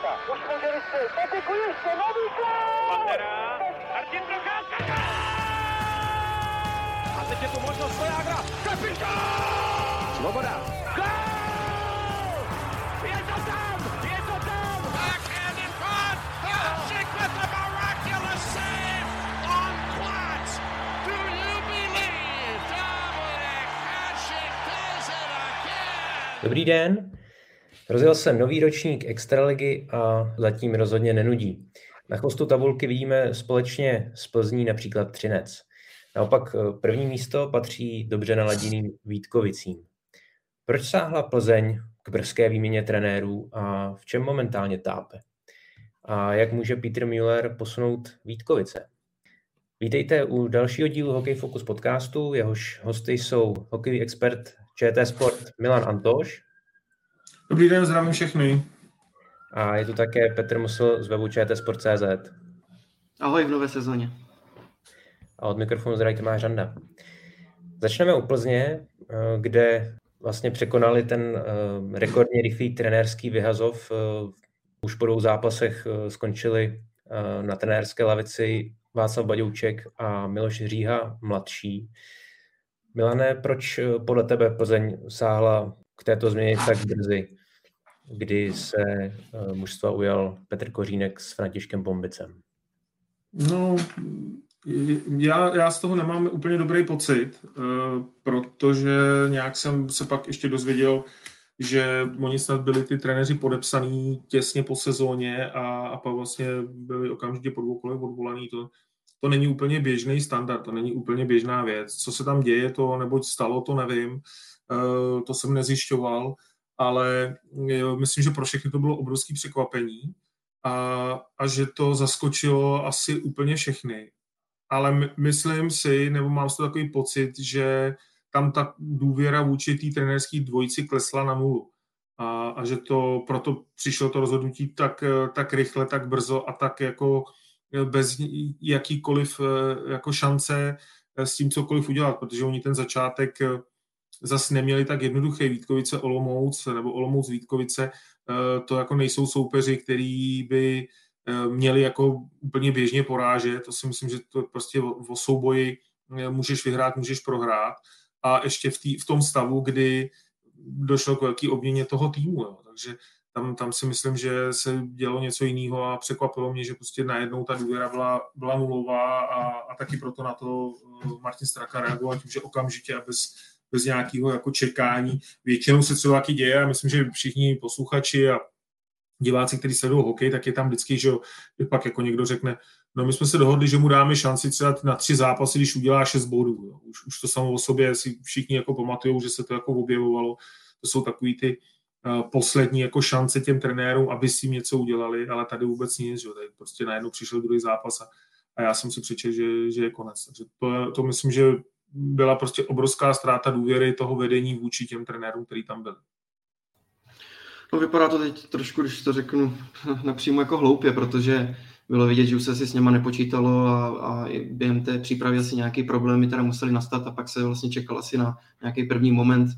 Procházka. Už může vystřelit. Patiku ještě, nový gol! Pantera. Martin Procházka. A teď je tu možnost Svojágra. Kapitán! Svoboda. Gol! Je to tam! Je to tam! Backhand in front. Hasek with the miraculous save on Platz. Do you believe Dominik Hasek does it again? Dobrý den. Rozjel se nový ročník Extraligy a zatím rozhodně nenudí. Na chvostu tabulky vidíme společně s Plzní například Třinec. Naopak eh, první místo patří dobře naladěným Vítkovicím. Proč sáhla Plzeň k brzké výměně trenérů a v čem momentálně tápe? A jak může Peter Müller posunout Vítkovice? Vítejte u dalšího dílu Hokej Focus podcastu. Jehož hosty jsou hokejový expert ČT Sport Milan Antoš Dobrý den, zdravím všechny. a je tu také Petr Musl z webu čtsport.cz. Ahoj v nové sezóně. A od mikrofonu zdraví Tomáš Žanda. Začneme u Plzně, eh, kde vlastně překonali ten eh, rekordně rychlý trenérský vyhazov. Eh, Už po dvou zápasech skončili na trenérské lavici Václav Baďouček a Miloš Říha mladší. Milane, proč podle tebe Plzeň sáhla k této změně tak brzy, kdy se eh, mužstva ujal Petr Kořínek s Františkem Bombicem? No, já, já z toho nemám úplně dobrý pocit, eh, protože nějak jsem se pak ještě dozvěděl, že oni snad byli ty trenéři podepsaný těsně po sezóně a, a pak vlastně byli okamžitě po dvou odvolaný. To, to není úplně běžný standard, to není úplně běžná věc. Co se tam děje, to neboť stalo, to nevím, to jsem nezjišťoval, ale eh, myslím, že pro všechny to bylo obrovské překvapení a, a že to zaskočilo asi úplně všechny. Ale my, myslím si, nebo mám toho takový pocit, že tam ta důvěra vůči té trenérské dvojici klesla na nulu. A, a že to proto přišlo to rozhodnutí tak, eh, tak rychle, tak brzo a tak jako eh, bez jakýkoliv eh, jako šance s tím cokoliv udělat, protože oni ten začátek zase neměli tak jednoduché Vítkovice Olomouc nebo Olomouc Vítkovice, to jako nejsou soupeři, který by měli jako úplně běžně porážet, to si myslím, že to prostě o, souboji můžeš vyhrát, můžeš prohrát a ještě v, tý, v tom stavu, kdy došlo k velký obměně toho týmu. Jo. Takže tam, tam si myslím, že se dělo něco jiného a překvapilo mě, že prostě najednou ta důvěra byla, byla nulová a, a taky proto na to eh, Martin Straka reagoval tím, že okamžitě a bez, bez nějakého jako čekání. Většinou se co taky děje a myslím, že všichni posluchači a diváci, kteří sledují hokej, tak je tam vždycky, že pak jako někdo řekne, no my jsme se dohodli, že mu dáme šanci třeba na tři zápasy, když udělá šest bodů. Jo. Už, už to samo o sobě si všichni jako pamatují, že se to jako objevovalo. To jsou takový ty uh, poslední jako šance těm trenérům, aby si jim něco udělali, ale tady vůbec nic, že tady prostě najednou přišel druhý zápas a, a já jsem si přečetl, že, že je konec. Takže to, to myslím, že byla prostě obrovská ztráta důvěry toho vedení vůči těm trenérům, který tam byli. No vypadá to teď trošku, když to řeknu napřímo jako hloupě, protože bylo vidět, že už se si s něma nepočítalo a, a během té přípravy asi nějaké problémy teda museli nastat a pak se vlastně čekal asi na nějaký první moment,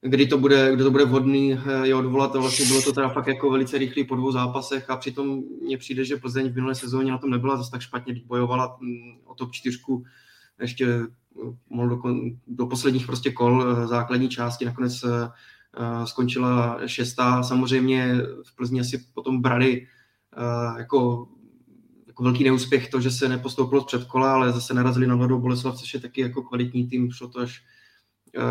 kdy to bude, kdy to bude vhodný eh, je odvolat a vlastně bylo to teda fakt jako velice rychlý po dvou zápasech a přitom mně přijde, že Plzeň v minulé sezóně na tom nebyla zase tak špatně, bojovala mm, o top čtyřku ještě eh, do, do posledních prostě kol eh, základní části, nakonec skončila šestá. Samozřejmě v Plzni asi potom brali jako, jako velký neúspěch to, že se nepostoupilo z předkola, ale zase narazili na Mladou Boleslav, což je taky jako kvalitní tým, šlo to až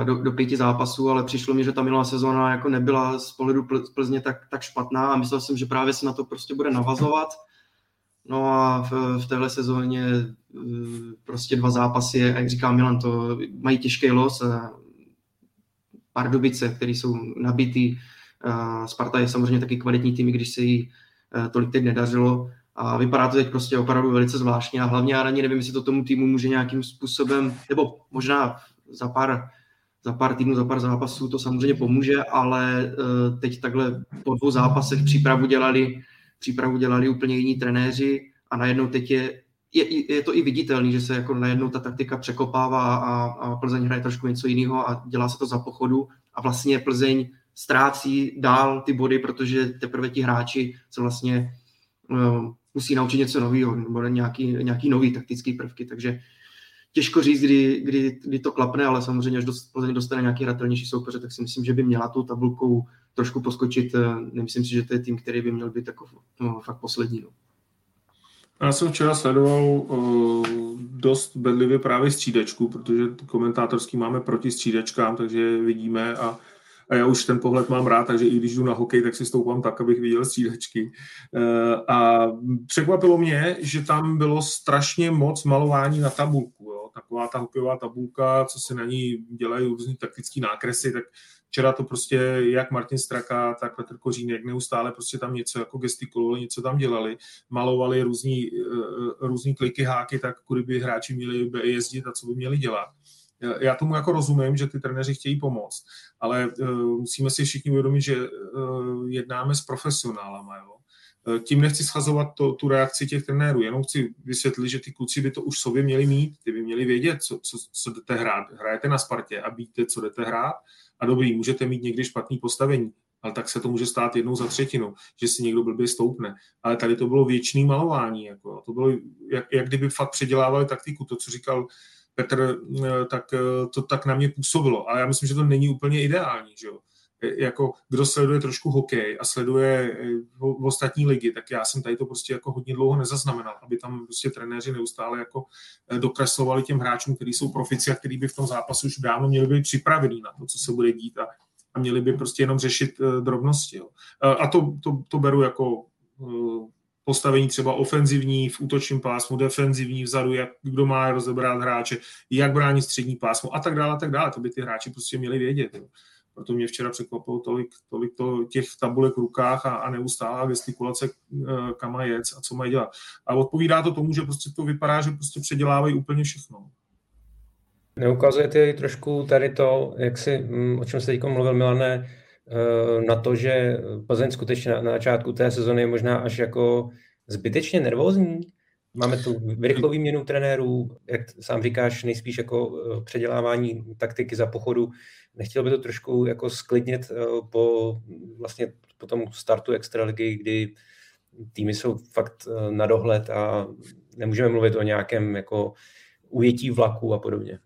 do, do pěti zápasů, ale přišlo mi, že ta minulá sezóna jako nebyla z pohledu Plzně tak, tak špatná a myslel jsem, že právě se na to prostě bude navazovat. No a v, v téhle sezóně prostě dva zápasy, jak říká Milan, to mají těžký los. Pardubice, který jsou nabitý. Sparta je samozřejmě taky kvalitní tým, když se jí tolik teď nedařilo. A vypadá to teď prostě opravdu velice zvláštně a hlavně já ani nevím, jestli to tomu týmu může nějakým způsobem, nebo možná za pár, za pár týdnů, za pár zápasů to samozřejmě pomůže, ale teď takhle po dvou zápasech přípravu dělali, přípravu dělali úplně jiní trenéři a najednou teď je je, je to i viditelný, že se jako najednou ta taktika překopává a, a Plzeň hraje trošku něco jiného a dělá se to za pochodu. A vlastně Plzeň ztrácí dál ty body, protože teprve ti hráči se vlastně uh, musí naučit něco nového, nebo nějaký, nějaký nový taktický prvky, takže těžko říct, kdy, kdy, kdy to klapne, ale samozřejmě, až Plzeň dostane nějaký hratelnější soupeře, tak si myslím, že by měla tou tabulkou trošku poskočit. Nemyslím si, že to je tým, který by měl být jako no, fakt poslední. No. Já jsem včera sledoval uh, dost bedlivě právě střídačku, protože komentátorský máme proti střídačkám, takže vidíme a, a já už ten pohled mám rád, takže i když jdu na hokej, tak si stoupám tak, abych viděl střídačky. Uh, a překvapilo mě, že tam bylo strašně moc malování na tabulku. Jo. Taková ta hokejová tabulka, co se na ní dělají různý taktický nákresy, tak včera to prostě jak Martin Straka, tak Petr Kořínek neustále prostě tam něco jako gestikulovali, něco tam dělali, malovali různý, eh, různý kliky, háky, tak kudy by hráči měli jezdit a co by měli dělat. Já tomu jako rozumím, že ty trenéři chtějí pomoct, ale uh, musíme si všichni uvědomit, že uh, jednáme s profesionálama. Jo? Tím nechci schazovat to, tu reakci těch trenérů, jenom chci vysvětlit, že ty kluci by to už sobě měli mít, ty by měli vědět, co, co, co jdete hrát. Hrajete na Spartě a víte, co jdete hrát a dobrý, můžete mít někdy špatný postavení, ale tak se to může stát jednou za třetinu, že si někdo blbě stoupne. Ale tady to bylo věčný malování. Jako. To bylo, jak, jak kdyby fakt předělávali taktiku. To, co říkal Petr, eh, tak eh, to tak na mě působilo. Ale já myslím, že to není úplně ideální. Že jo? jako kdo sleduje trošku hokej a sleduje eh, v ostatní ligy, tak já jsem tady to prostě jako hodně dlouho nezaznamenal, aby tam prostě trenéři neustále jako eh, dokreslovali těm hráčům, kteří jsou profici a kteří by v tom zápasu už dávno měli být připravení na to, co se bude dít a, a měli by prostě jenom řešit drobnosti. Jo. A to, to, to beru jako postavení třeba ofenzivní v útočním pásmu, defenzivní vzadu, jak kdo má rozebrat hráče, jak bránit střední pásmu a tak dále, a tak dále. To by ty hráči prostě měli vědět. Jo proto mě včera překvapilo tolik, tolik to, těch tabulek v rukách a, a neustálá gestikulace, eh, kam jet a co mají dělat. A odpovídá to tomu, že prostě to vypadá, že prostě předělávají úplně všechno. Neukazujete trošku tady to, jak si, mm, o čem jste teď mluvil, Milané, na to, že Plzeň skutečně na, na začátku té sezony je možná až jako zbytečně nervózní. Máme tu rychlou výměnu trenérů, jak sám říkáš, nejspíš jako eh, předělávání taktiky za pochodu Nechtěl by to trošku jako sklidnit eh, po, vlastně po tom startu extraligy, kdy týmy jsou fakt eh, na dohled a nemůžeme mluvit o nějakém jako ujetí vlaku a podobně.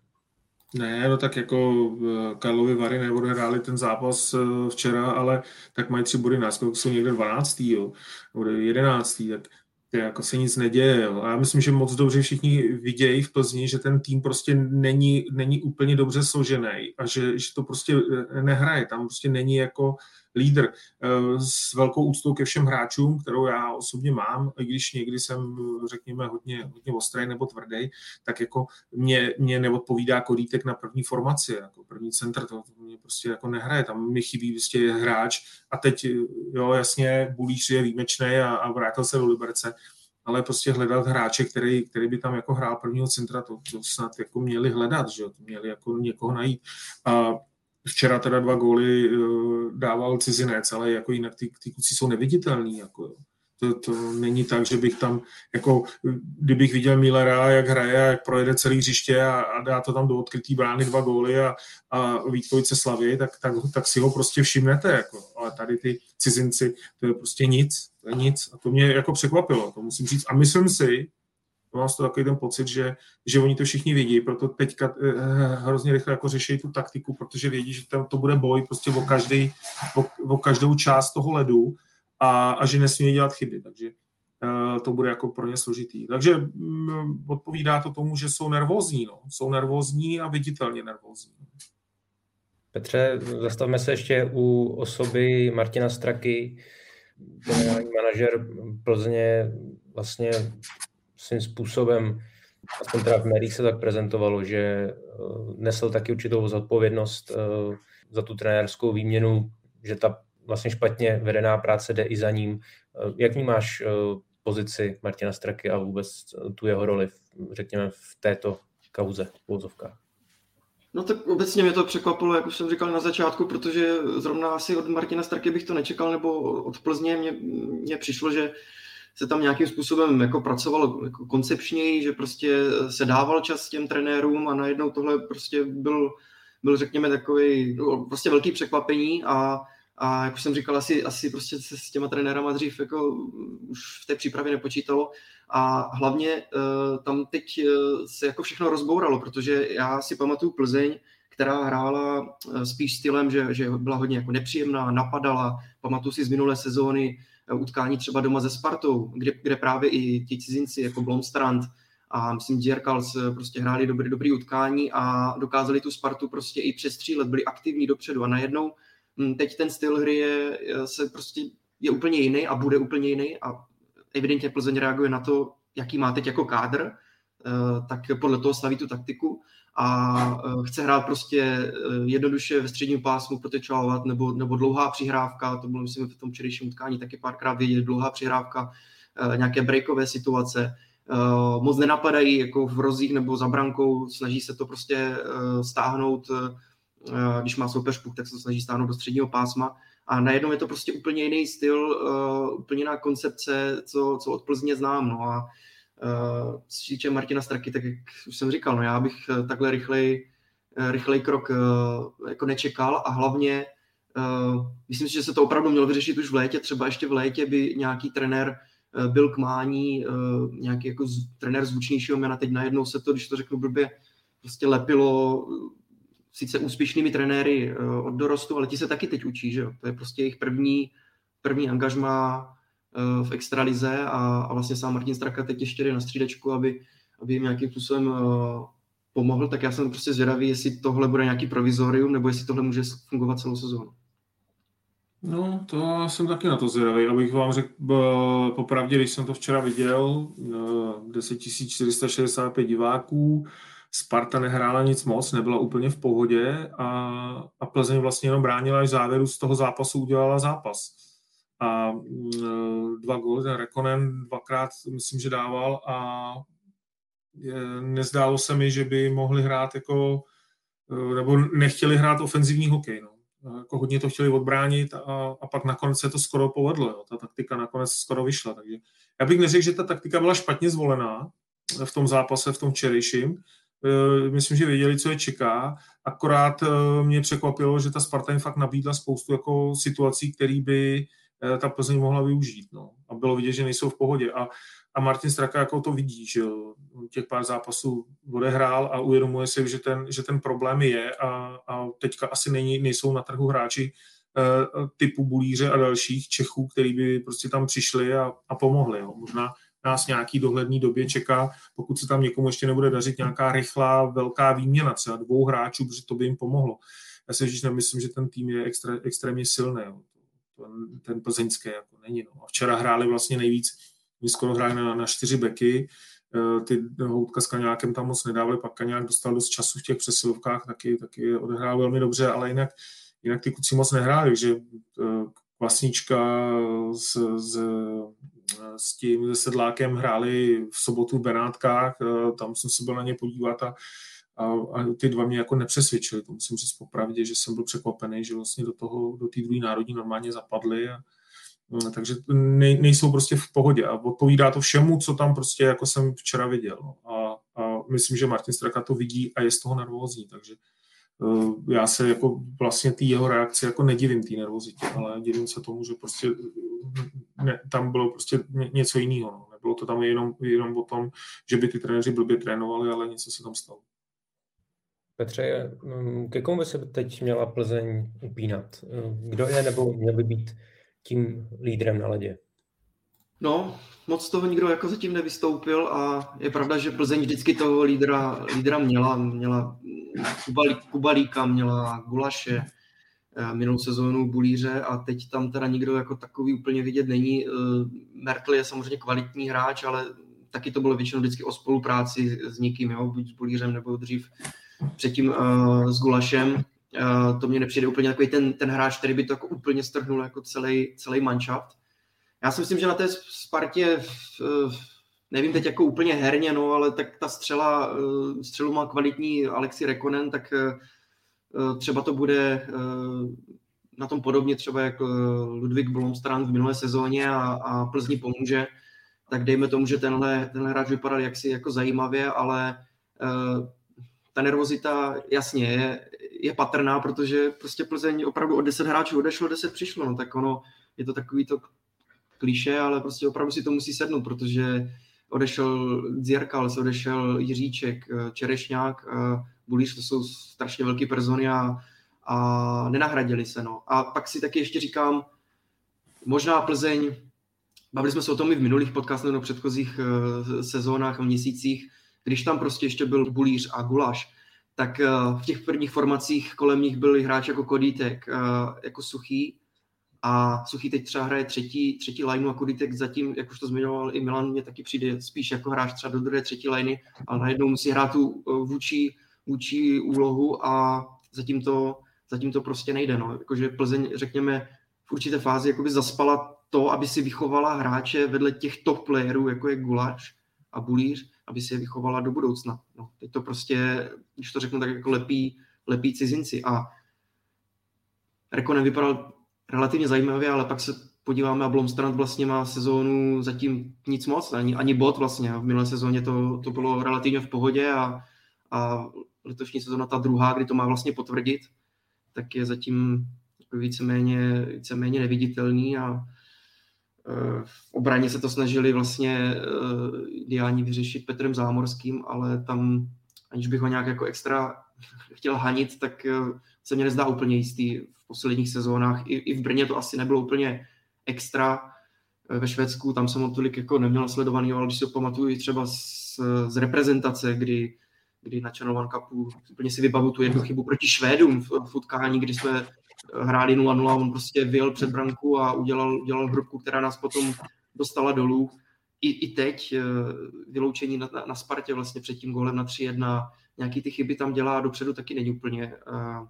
Ne, no tak jako eh, Karlovi Vary nebude hráli ten zápas včera, ale tak mají tři body náskok, jsou někde 12. Jo, nebo 11. tak jako se nic neděje. Jo. A já myslím, že moc dobře všichni vidějí v Plzni, že ten tým prostě není, není úplně dobře složený a že, že to prostě eh, nehraje. Tam prostě není jako lídr. Eh, s velkou úctou ke všem hráčům, kterou já osobně mám, i když někdy jsem, řekněme, hodně, hodně ostrý nebo tvrdý, tak jako mě, mě neodpovídá kolítek na první formaci, jako první centr, to, to mě prostě jako nehraje, tam mi chybí prostě hráč a teď, jo, jasně, Bulíř je výjimečný a, a vrátil se do Liberce, ale prostě hledat hráče, který, který by tam jako hrál prvního centra, to, to snad jako měli hledat, že jo, měli jako někoho najít. A Včera teda dva góly eh, dával cizinec, ale jako jinak ty, ty kluci jsou neviditelní. Jako, to, to není tak, že bych tam, jako, kdybych viděl Millera, jak hraje jak projede celý hřiště a, a dá to tam do odkrytý brány dva góly a, a Vítkovice Slavy, tak, tak, tak si ho prostě všimnete. Jako. Ale tady ty cizinci, to je prostě nic. To je nic. A to mě jako překvapilo, to musím říct. A myslím si, mám z toho takový ten pocit, že, že oni to všichni vidí, proto teďka eh, hrozně rychle jako řeší tu taktiku, protože vědí, že to, to bude boj prostě o, každý, o, o každou část toho ledu a, a že nesmí dělat chyby, takže eh, to bude jako pro ně složitý. Takže mm, odpovídá to tomu, že jsou nervózní, no. jsou nervózní a viditelně nervózní. Petře, zastavme se ještě u osoby Martina Straky, generální manažer Plzně vlastně svým způsobem, aspoň teda v médiích se tak prezentovalo, že eh, nesl taky určitou zodpovědnost eh, za tu trenérskou výměnu, že ta vlastně špatně vedená práce jde i za ním. Eh, jak vnímáš pozici Martina Straky a vůbec tu jeho roli, řekněme, v této kauze v pouzovkách? No tak obecně mě to překvapilo, jak už jsem říkal na začátku, protože zrovna asi od Martina Straky bych to nečekal, nebo od Plzně mě, mě přišlo, že se tam nějakým způsobem jako pracovalo jako koncepčněji, že prostě se dával čas těm trenérům a najednou tohle prostě byl, byl řekněme takový no, prostě velký překvapení a a jak už jsem říkal, asi, asi prostě se s těma trenérama dřív jako už v té přípravě nepočítalo. A hlavně uh, tam teď uh, se jako všechno rozbouralo, protože já si pamatuju Plzeň, která hrála spíš stylem, že, že byla hodně jako nepříjemná, napadala, pamatuju si z minulé sezóny utkání třeba doma ze Spartou, kde, kde právě i ti cizinci jako Blomstrand a myslím Dierkals prostě hráli dobrý, dobrý utkání a dokázali tu Spartu prostě i přestřílet, byli aktivní dopředu a najednou hm, teď ten styl hry je, se prostě je úplně jiný a bude úplně jiný a evidentně Plzeň reaguje na to, jaký má teď jako kádr, eh, tak podle toho staví tu taktiku a eh, chce hrát prostě eh, jednoduše ve středním pásmu protečovat nebo, nebo dlouhá přihrávka, to bylo myslím v tom včerejším utkání taky párkrát vědět, dlouhá přihrávka, nějaké breakové situace, moc nenapadají jako v rozích nebo za brankou, snaží se to prostě stáhnout, když má soupeř puk, tak se to snaží stáhnout do středního pásma a najednou je to prostě úplně jiný styl, úplně jiná koncepce, co, co od Plzně znám. No a s týče Martina Straky, tak jak už jsem říkal, no já bych uh, takhle rychlej, uh, rychlej krok jako nečekal a hlavně myslím si, že se to opravdu mělo vyřešit už v létě, třeba ještě v létě by nějaký trenér byl k mání, nějaký jako z, trenér zvučnějšího jména, teď najednou se to, když to řeknu blbě, prostě lepilo sice úspěšnými trenéry eh, od dorostu, ale ti se taky teď učí, že jo? To je prostě jejich první, první angažma eh, v extralize a, a vlastně sám Martin Straka teď ještě jde na střídečku, aby, aby jim nějakým způsobem eh, pomohl, tak já jsem prostě zvědavý, jestli tohle bude nějaký provizorium, nebo jestli tohle může fungovat celou sezónu. No, to jsem taky na to zvědavý. Abych vám řekl popravdě, když jsem to včera viděl, 10 465 diváků, Sparta nehrála nic moc, nebyla úplně v pohodě a, a Plzeň vlastně jenom bránila až závěru z toho zápasu udělala zápas. A mm, dva góly, ten Rekonen dvakrát myslím, že dával a nezdálo se mi, že by mohli hrát jako, e, nebo nechtěli hrát ofenzivní hokej. No. Jako hodně to chtěli odbránit a, a pak nakonec se to skoro povedlo. Jo. Ta taktika nakonec skoro vyšla. Takže já bych neřekl, že ta taktika byla špatně zvolená v tom zápase, v tom včerejším, Eh, myslím, že věděli, co je čeká. Akorát eh, mě překvapilo, že ta Sparta jim fakt nabídla spoustu jako situací, které by eh, ta Plzeň mohla využít. No. A bylo vidět, že nejsou v pohodě. A, a Martin Straka jako to vidí, že těch pár zápasů odehrál a uvědomuje si, že ten, že ten problém je a, a teďka asi není, nejsou na trhu hráči typu Bulíře a dalších Čechů, který by prostě tam přišli a, a pomohli. Jo. Možná nás nějaký dohledný době čeká, pokud se tam někomu ještě nebude dařit nějaká rychlá, velká výměna, třeba dvou hráčů, protože to by jim pomohlo. Já si říct, nemyslím, že ten tým je extra, extrémně silný. Jo. Ten, ten plzeňský jako není. No. A včera hráli vlastně nejvíc, my skoro hráli na, na čtyři beky, eh, ty Houtka s Kaňákem tam moc nedávali, pak Kaňák dostal dost času v těch přesilovkách, taky, taky odehrál velmi dobře, ale jinak, jinak ty kluci moc nehráli, takže eh, Kvasnička z, z s tím se Sedlákem hráli v sobotu v Benátkách, eh, tam jsem se byl na ně podívat a, a, a ty dva mě jako nepřesvědčili, to musím říct popravdě, že jsem byl překvapený, že vlastně do toho, do té druhé národní normálně zapadly a, no, takže nej, nejsou prostě v pohodě a odpovídá to všemu, co tam prostě jako jsem včera viděl. No. A, a myslím, že Martin Straka to vidí a je z toho nervózní, takže uh, já se jako vlastně té jeho reakci jako nedivím té nervozitě, ale divím se tomu, že prostě ne, tam bylo prostě něco jiného. No. Nebylo to tam jenom, jenom o tom, že by ty trenéři blbě trénovali, ale něco se tam stalo. Petře, mm, ke komu by se teď měla Plzeň upínat? Kdo je nebo měl by být tím lídrem na ledě? No, moc toho nikdo jako zatím nevystoupil a je pravda, že Plzeň vždycky toho lídra, lídra měla. Měla Kubalíka, měla Gulaše, Eh, minulou sezónu Bulíře a teď tam teda nikdo jako takový úplně vidět není. Eh, Mertl je samozřejmě kvalitní hráč, ale taky to bylo většinou vždycky o spolupráci s někým, jo? buď s Bulířem nebo dřív předtím uh, s Gulašem. Uh, to mě nepřijde úplně takový ten, ten hráč, který by to jako úplně strhnul jako celý, celý manšaft. Já si myslím, že na té Spartě, uh, nevím teď jako úplně herně, no, ale tak ta střela, uh, střelu má kvalitní Alexi Rekonen, tak uh, třeba to bude eh, na tom podobně třeba jak eh, Ludvík Blomstrand v minulé sezóně a, a Plzni pomůže, tak dejme tomu, že tenhle, tenhle hráč vypadal jaksi jako zajímavě, ale ta nervozita jasně je, je patrná, protože prostě Plzeň opravdu od 10 hráčů odešlo, 10 přišlo, no tak ono, je to takový to kliše, ale prostě opravdu si to musí sednout, protože odešel Dzirkal, odešel Jiříček, eh, Čerešňák, eh, Bulíř, to jsou strašně velké persony a, a nenahradili se. No. A pak si taky ještě říkám, možná Plzeň, bavili jsme se o tom i v minulých podcastech nebo předchozích uh, sezónách a měsících, když tam prostě ještě byl Bulíř a Gulaš, tak uh, v těch prvních formacích kolem nich byli hráči jako Kodítek, uh, jako Suchý, a Suchý teď třeba hraje třetí, třetí lineu a Kodítek zatím, jak už to zmiňoval i Milan, mě taky přijde spíš jako hráč třeba do druhé, třetí liney, ale najednou musí hrát tu vůči, vůči úlohu a zatím to, zatím to prostě nejde. No. Jakože Plzeň, řekněme, v určité fázi zaspala to, aby si vychovala hráče vedle těch top playerů, jako je Gulač a Bulíř, aby si je vychovala do budoucna. No, teď to prostě, když to řeknu, tak jako lepí, lepí cizinci. A Rekonen vypadal relativně zajímavě, ale pak se podíváme a Blomstrand vlastně má sezónu zatím nic moc, ani, ani bod vlastně. V minulé sezóně to, to bylo relativně v pohodě a, a letošní sezóna ta druhá, kdy to má vlastně potvrdit, tak je zatím víceméně, víceméně neviditelný a v obraně se to snažili vlastně e, ideálně vyřešit Petrem Zámorským, ale tam, aniž bych ho nějak jako extra chtěl hanit, tak e, se mě nezdá úplně jistý v posledních sezónách. I, i v Brně to asi nebylo úplně extra. Ve Švédsku tam jsem ho tolik jako neměl sledovaný, ale když si ho pamatuju třeba z, z reprezentace, kdy kdy na Channel One Cupu úplně si vybavu tu jednu chybu proti Švédům v, v utkání, kdy jsme hráli 0-0, on prostě vyjel před branku a udělal, udělal hrubku, která nás potom dostala dolů. I, i teď eh, vyloučení na, na Spartě vlastně před tím gólem na 3-1, nějaký ty chyby tam dělá dopředu taky není úplně, uh,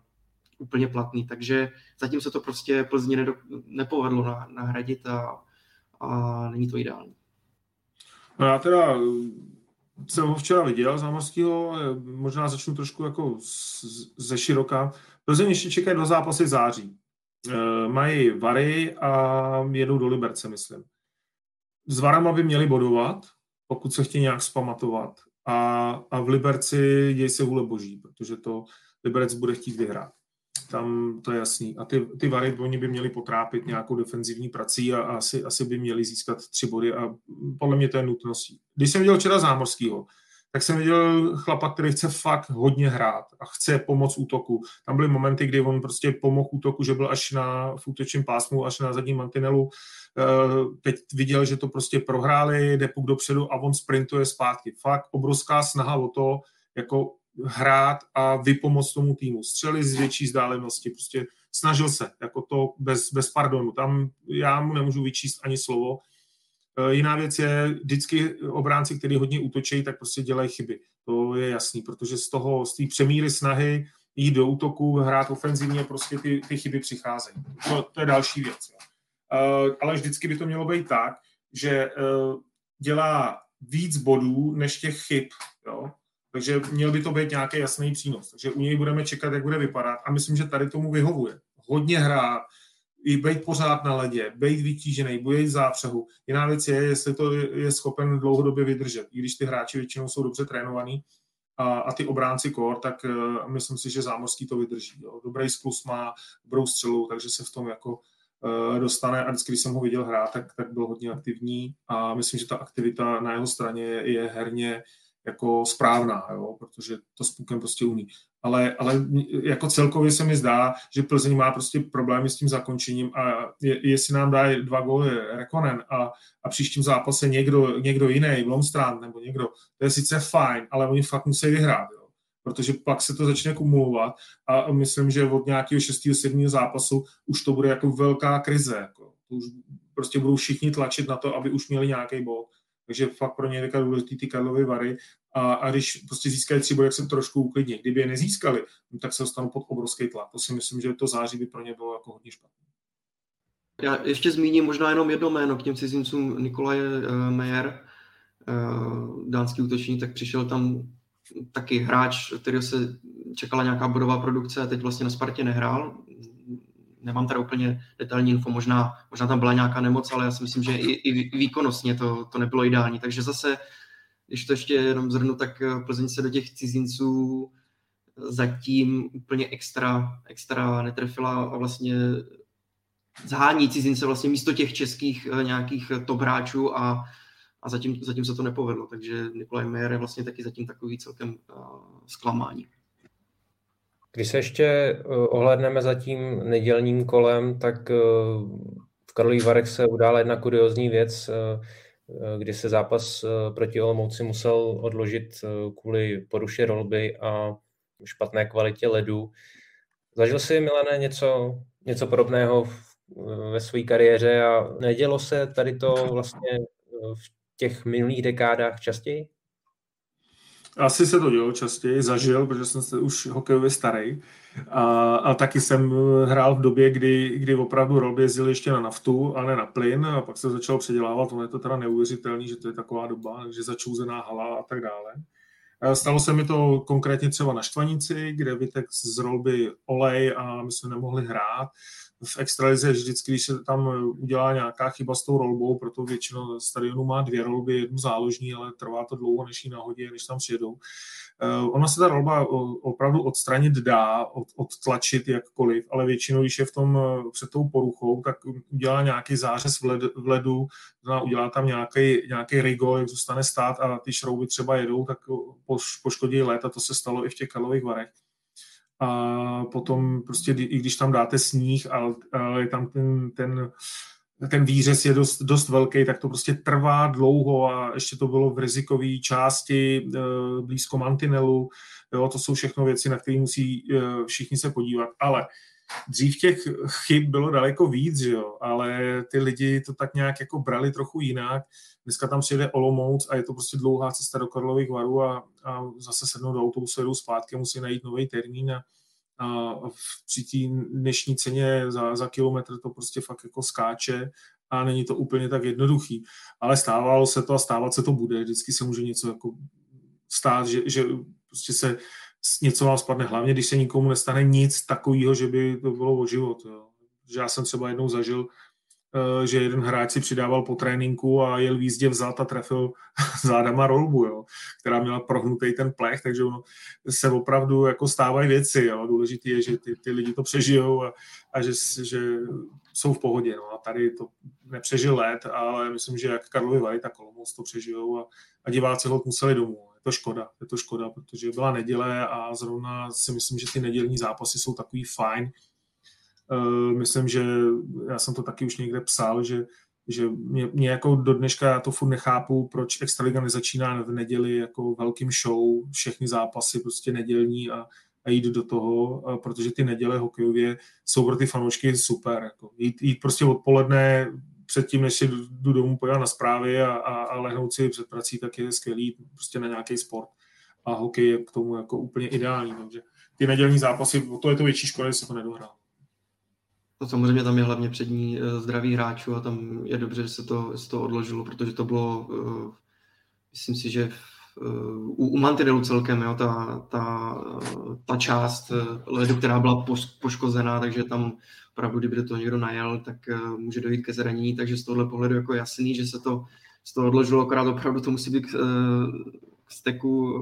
úplně platný, takže zatím se to prostě Plzně nedo, nepovedlo na, nahradit a, a není to ideální. No já teda jsem ho včera viděl Zámorského, možná začnu trošku jako ze široka. Plzeň ještě čekají dva zápasy září. E, mají Vary a jedou do Liberce, myslím. S Varama by měli bodovat, pokud se chtějí nějak zpamatovat. A, a v Liberci děj se vůle boží, protože to Liberec bude chtít vyhrát tam to je jasný. A ty, ty Vary, oni by měli potrápit nějakou defenzivní prací a, a asi, asi by měli získat tři body a podle mě to je nutností. Když jsem viděl včera Zámorskýho, tak jsem viděl chlapa, který chce fakt hodně hrát a chce pomoct útoku. Tam byly momenty, kdy on prostě pomohl útoku, že byl až na v útočním pásmu, až na zadním mantinelu. Eh, teď viděl, že to prostě prohráli, jde puk dopředu a on sprintuje zpátky. Fakt obrovská snaha o to, jako hrát a vypomoct tomu týmu. Střeli z větší vzdálenosti, prostě snažil se, jako to bez, bez pardonu. Tam já mu nemůžu vyčíst ani slovo. E, jiná věc je, vždycky obránci, kteří hodně útočí, tak prostě dělají chyby. To je jasný, protože z toho, z té přemíry snahy jít do útoku, hrát ofenzivně, prostě ty, ty chyby přicházejí. To, to je další věc. Jo. E, ale vždycky by to mělo být tak, že e, dělá víc bodů než těch chyb. Jo? Takže měl by to být nějaký jasný přínos. Takže u něj budeme čekat, jak bude vypadat. A myslím, že tady tomu vyhovuje. Hodně hrát, i být pořád na ledě, být vytížený, bude jít zápřehu. Jiná věc je, jestli to je schopen dlouhodobě vydržet. I když ty hráči většinou jsou dobře trénovaní a, a ty obránci kor, tak uh, myslím si, že Zámořský to vydrží. Jo. Dobrý sklus má, dobrou střelu, takže se v tom jako uh, dostane a vždycky, když jsem ho viděl hrát, tak, tak byl hodně aktivní a myslím, že ta aktivita na jeho straně je, je herně jako správná, jo, protože to s pukem prostě umí. Ale, ale jako celkově se mi zdá, že Plzeň má prostě problémy s tím zakončením a je, jestli nám dá dva góly Rekonen a, a příštím zápase někdo, někdo jiný, Blomstrand nebo někdo, to je sice fajn, ale oni fakt musí vyhrát, jo. protože pak se to začne kumulovat a myslím, že od nějakého 6. 7. zápasu už to bude jako velká krize. Jako. Už prostě budou všichni tlačit na to, aby už měli nějaký bod takže fakt pro ně je důležitý ty Karlovy Vary a, a když prostě získají tři body, jak se trošku uklidní. Kdyby je nezískali, no, tak se dostanou pod obrovský tlak. To si myslím, že to září by pro ně bylo jako hodně špatné. Já ještě zmíním možná jenom jedno jméno k těm cizincům. Nikolaj uh, Meyer, uh, dánský útočník, tak přišel tam taky hráč, který se čekala nějaká bodová produkce a teď vlastně na Spartě nehrál nemám tady úplně detailní info, možná, možná tam byla nějaká nemoc, ale já si myslím, že i, i výkonnostně to, to nebylo ideální. Takže zase, když to ještě jenom zhrnu, tak eh, Plzeň se do těch cizinců zatím úplně extra, extra netrefila a vlastně zahání cizince vlastně místo těch českých eh, nějakých top hráčů a, a zatím, zatím se to nepovedlo, takže Nikolaj Meyer je vlastně taky zatím takový celkem uh, zklamání. Když se ještě ohledneme za tím nedělním kolem, tak v Karlových Varech se udála jedna kuriozní věc, kdy se zápas proti Olomouci musel odložit kvůli poruše rolby a špatné kvalitě ledu. Zažil jsi, Milané, něco, něco podobného ve své kariéře a nedělo se tady to vlastně v těch minulých dekádách častěji? Asi se to dělo častěji, zažil, protože jsem se už hokejově starý. A, a taky jsem hrál v době, kdy, kdy opravdu rolby jezdili ještě na naftu a ne na plyn a pak se začalo předělávat. Ono je to teda neuvěřitelný, že to je taková doba, že začouzená hala a tak dále. Stalo se mi to konkrétně třeba na Štvanici, kde vytek z rolby olej a my jsme nemohli hrát. V extralize vždycky, když se tam udělá nějaká chyba s tou rolbou, proto většinou stadionu má dvě rolby, jednu záložní, ale trvá to dlouho, než ji nahodí, než tam přijedou. Eh, ona se ta rolba opravdu odstranit dá, od, odtlačit jakkoliv, ale většinou, když je v tom eh, před tou poruchou, tak udělá nějaký zářez v, led, v ledu, udělá tam nějaký, nějaký rigol, jak zůstane stát a ty šrouby třeba jedou, tak poškodí let a to se stalo i v těch kalových varech. A potom prostě, i když tam dáte sníh, ale, ale je tam ten, ten ten výřez je dost, dost velký, tak to prostě trvá dlouho a ještě to bylo v rizikové části e, blízko mantinelu. Jo, to jsou všechno věci, na které musí e, všichni se podívat. Ale dřív těch chyb bylo daleko víc, jo, ale ty lidi to tak nějak jako brali trochu jinak. Dneska tam přijede Olomouc a je to prostě dlouhá cesta do Karlových varů a, a zase sednou do autobusu, jedou zpátky, musí najít nový termín a, a při té dnešní ceně za, za kilometr to prostě fakt jako skáče a není to úplně tak jednoduchý. Ale stávalo se to a stávat se to bude. Vždycky se může něco jako stát, že, že prostě se něco vám spadne, hlavně když se nikomu nestane nic takového, že by to bylo o život. Jo. Že já jsem třeba jednou zažil Eh, že jeden hráč si přidával po tréninku a jel v jízdě vzat a trefil zádama rolbu, jo, která měla prohnutý ten plech, takže ono se opravdu jako stávají věci. Jo. Důležité je, že ty, ty lidi to přežijou a, a že, že jsou v pohodě. No. A tady to nepřežil let, ale myslím, že jak Karlovy Vary, tak Olomouc to přežijou a, a diváci ho museli domů. To škoda, je to škoda, protože byla neděle a zrovna si myslím, že ty nedělní zápasy jsou takový fajn, Eh, myslím, že já jsem to taky už někde psal, že, že mě, mě jako do dneška já to furt nechápu, proč Extraliga nezačíná v neděli jako velkým show, všechny zápasy prostě nedělní a, a jít do toho, protože ty neděle hokejově jsou pro ty fanoušky super. Jako jít, jít prostě odpoledne předtím, než si jdu domů podívat na zprávy a, a, a lehnout si před prací, tak je skvělý prostě na nějaký sport. A hokej je k tomu jako úplně ideální. Takže ty nedělní zápasy, to je to větší škoda, že se to nedohrál. To samozřejmě tam je hlavně přední eh, zdraví hráčů a tam je dobře, že se to, se to odložilo, protože to bylo, uh, myslím si, že uh, u, u Mantinelu celkem, jo, ta, ta, ta část ledu, která byla poškozená, takže tam opravdu, kdyby do toho někdo najel, tak uh, může dojít ke zranění, takže z tohohle pohledu jako jasný, že se to, se to odložilo, akorát opravdu to musí být uh, k steku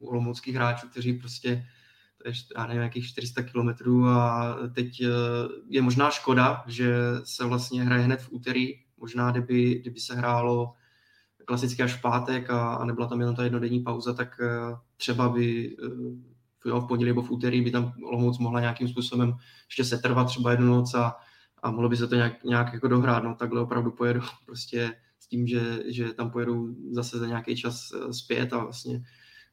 olomouckých hráčů, kteří prostě já nevím, jakých 400 kilometrů. A teď eh, je možná škoda, že se vlastně hraje hned v úterý, možná kdyby, kdyby se hrálo klasicky až v pátek a, a nebyla tam jenom ta jednodenní pauza, tak eh, třeba by eh, jo, v pondělí nebo v úterý by tam Olomouc mohla nějakým způsobem ještě setrvat třeba jednu noc a, a mohlo by se to nějak, nějak jako dohrát. No takhle opravdu pojedu prostě s tím, že, že tam pojedu zase za nějaký čas zpět a vlastně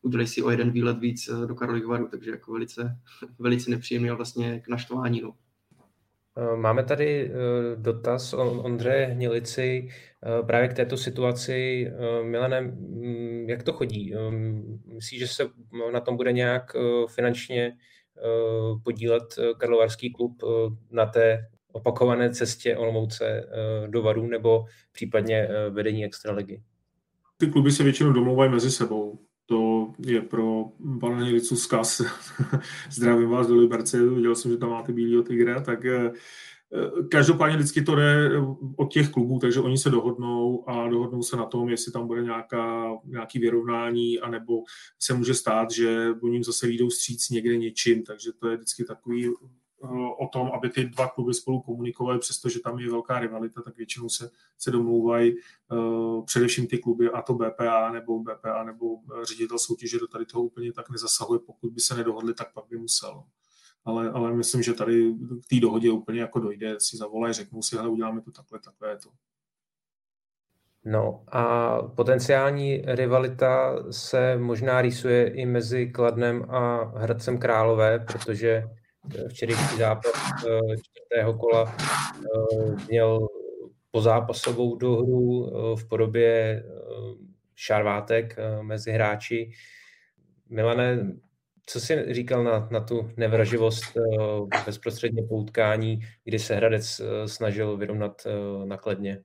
udělej si o jeden výlet víc eh, do Karlových varů, takže jako velice, velice nepříjemný a vlastně k naštvání. No. Eh, máme tady eh, dotaz o Ondřeje Hnilici právě k této situaci. Milane, mm, jak to chodí? Myslíš, že se na tom bude nějak finančně podílet Karlovarský klub na té opakované cestě Olomouce do Varů nebo případně vedení Extraligy? Ty kluby se většinou domlouvají mezi sebou to je pro pana Hilicu zkaz. Zdravím vás do Liberce, viděl jsem, že tam máte bílého tygra, tak eh, každopádně vždycky to jde od těch klubů, takže oni se dohodnou a dohodnou se na tom, jestli tam bude nějaká, nějaký vyrovnání, anebo se může stát, že oni zase výjdou stříc někde něčím, takže to je vždycky takový o tom, aby ty dva kluby spolu komunikovaly, přestože tam je velká rivalita, tak většinou se, se domlouvají uh, především ty kluby, a to BPA nebo BPA nebo ředitel soutěže do tady toho úplně tak nezasahuje, pokud by se nedohodli, tak pak by musel. Ale, ale myslím, že tady k té dohodě úplně jako dojde, si zavolají, řeknou si, ale uděláme to takhle, takhle je to. No a potenciální rivalita se možná rýsuje i mezi Kladnem a Hradcem Králové, protože včerejší zápas eh, čtvrtého kola eh, měl pozápasovou dohru eh, v podobě šarvátek mezi hráči. Milane, co jsi říkal na, na tu nevraživost bezprostředně po utkání, kdy se Hradec snažil vyrovnat nakladně?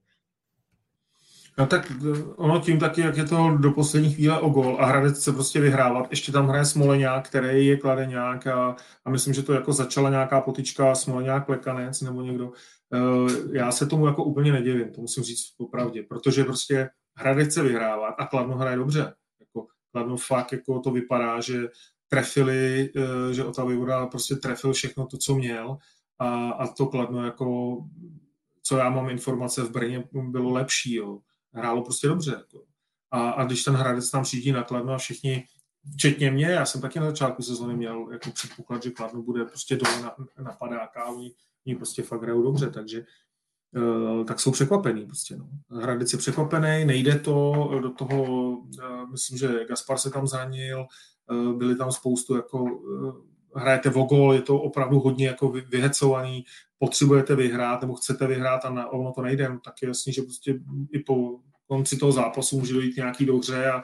No tak eh, ono tím taky, jak je to do poslední chvíle o gol a Hradec se prostě vyhrávat. Ještě tam hraje Smoleňák, který je Kladeňák a, a myslím, že to jako začala nějaká potička Smoleňák Plekanec nebo někdo. Eh, já se tomu jako úplně nedivím, to musím říct popravdě, protože prostě Hradec se vyhrávat a Kladno hraje dobře. Jako Kladno fakt jako to vypadá, že trefili, eh, že Otavy Voda prostě trefil všechno to, co měl a, a to Kladno jako co já mám informace v Brně, bylo lepší. Jo hrálo prostě dobře. Jako. A, a když ten Hradec tam přijde na Kladno a všichni, včetně mě, já jsem taky na začátku sezóny měl jako předpoklad, že Kladno bude prostě dole na, na padáka a oni, oni prostě fakt hrajou dobře, takže uh, tak jsou překvapený prostě. No. Hradec je překvapený, nejde to do toho, uh, myslím, že Gaspar se tam zranil, uh, byli tam spoustu jako hrajete v gol, je to opravdu hodně jako vyhecovaný, potřebujete vyhrát nebo chcete vyhrát a na, ono to nejde, no, tak je jasný, že prostě i po konci toho zápasu může dojít nějaký dohře a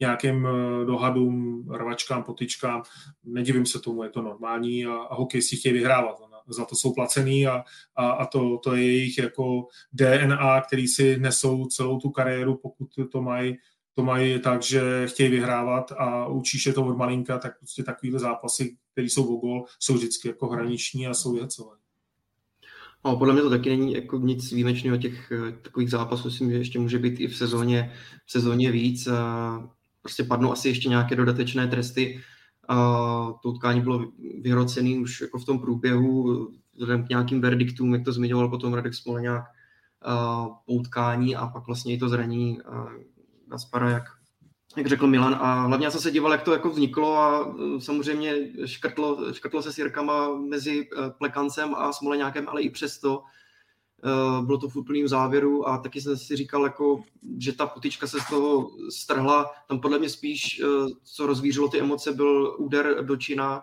nějakým eh, dohadům, rvačkám, potičkám. Nedivím se tomu, je to normální a, a hokejisti chtějí vyhrávat. Za to jsou placený a, a, a to, to je jejich jako DNA, který si nesou celou tu kariéru, pokud to mají to mají tak, že chtějí vyhrávat a učíš je to od malinka, tak prostě takovýhle zápasy, které jsou v gol, jsou vždycky jako hraniční a jsou vyhecované. No, podle mě to taky není jako nic výjimečného těch eh, takových zápasů, myslím, že ještě může být i v sezóně, v sezóně víc. A prostě padnou asi ještě nějaké dodatečné tresty. A to utkání bylo vyhrocené už jako v tom průběhu, vzhledem k nějakým verdiktům, jak to zmiňoval potom Radek Smoleňák, po utkání a pak vlastně i to zranění Gaspara, jak, jak řekl Milan. A hlavně já jsem se díval, jak to jako vzniklo a e, samozřejmě škrtlo, škrtlo se s Jirkama mezi e, Plekancem a Smoleňákem, ale i přesto e, bylo to v úplným závěru a taky jsem si říkal, jako, že ta potička se z toho strhla. Tam podle mě spíš, co rozvířilo ty emoce, byl úder do Čína,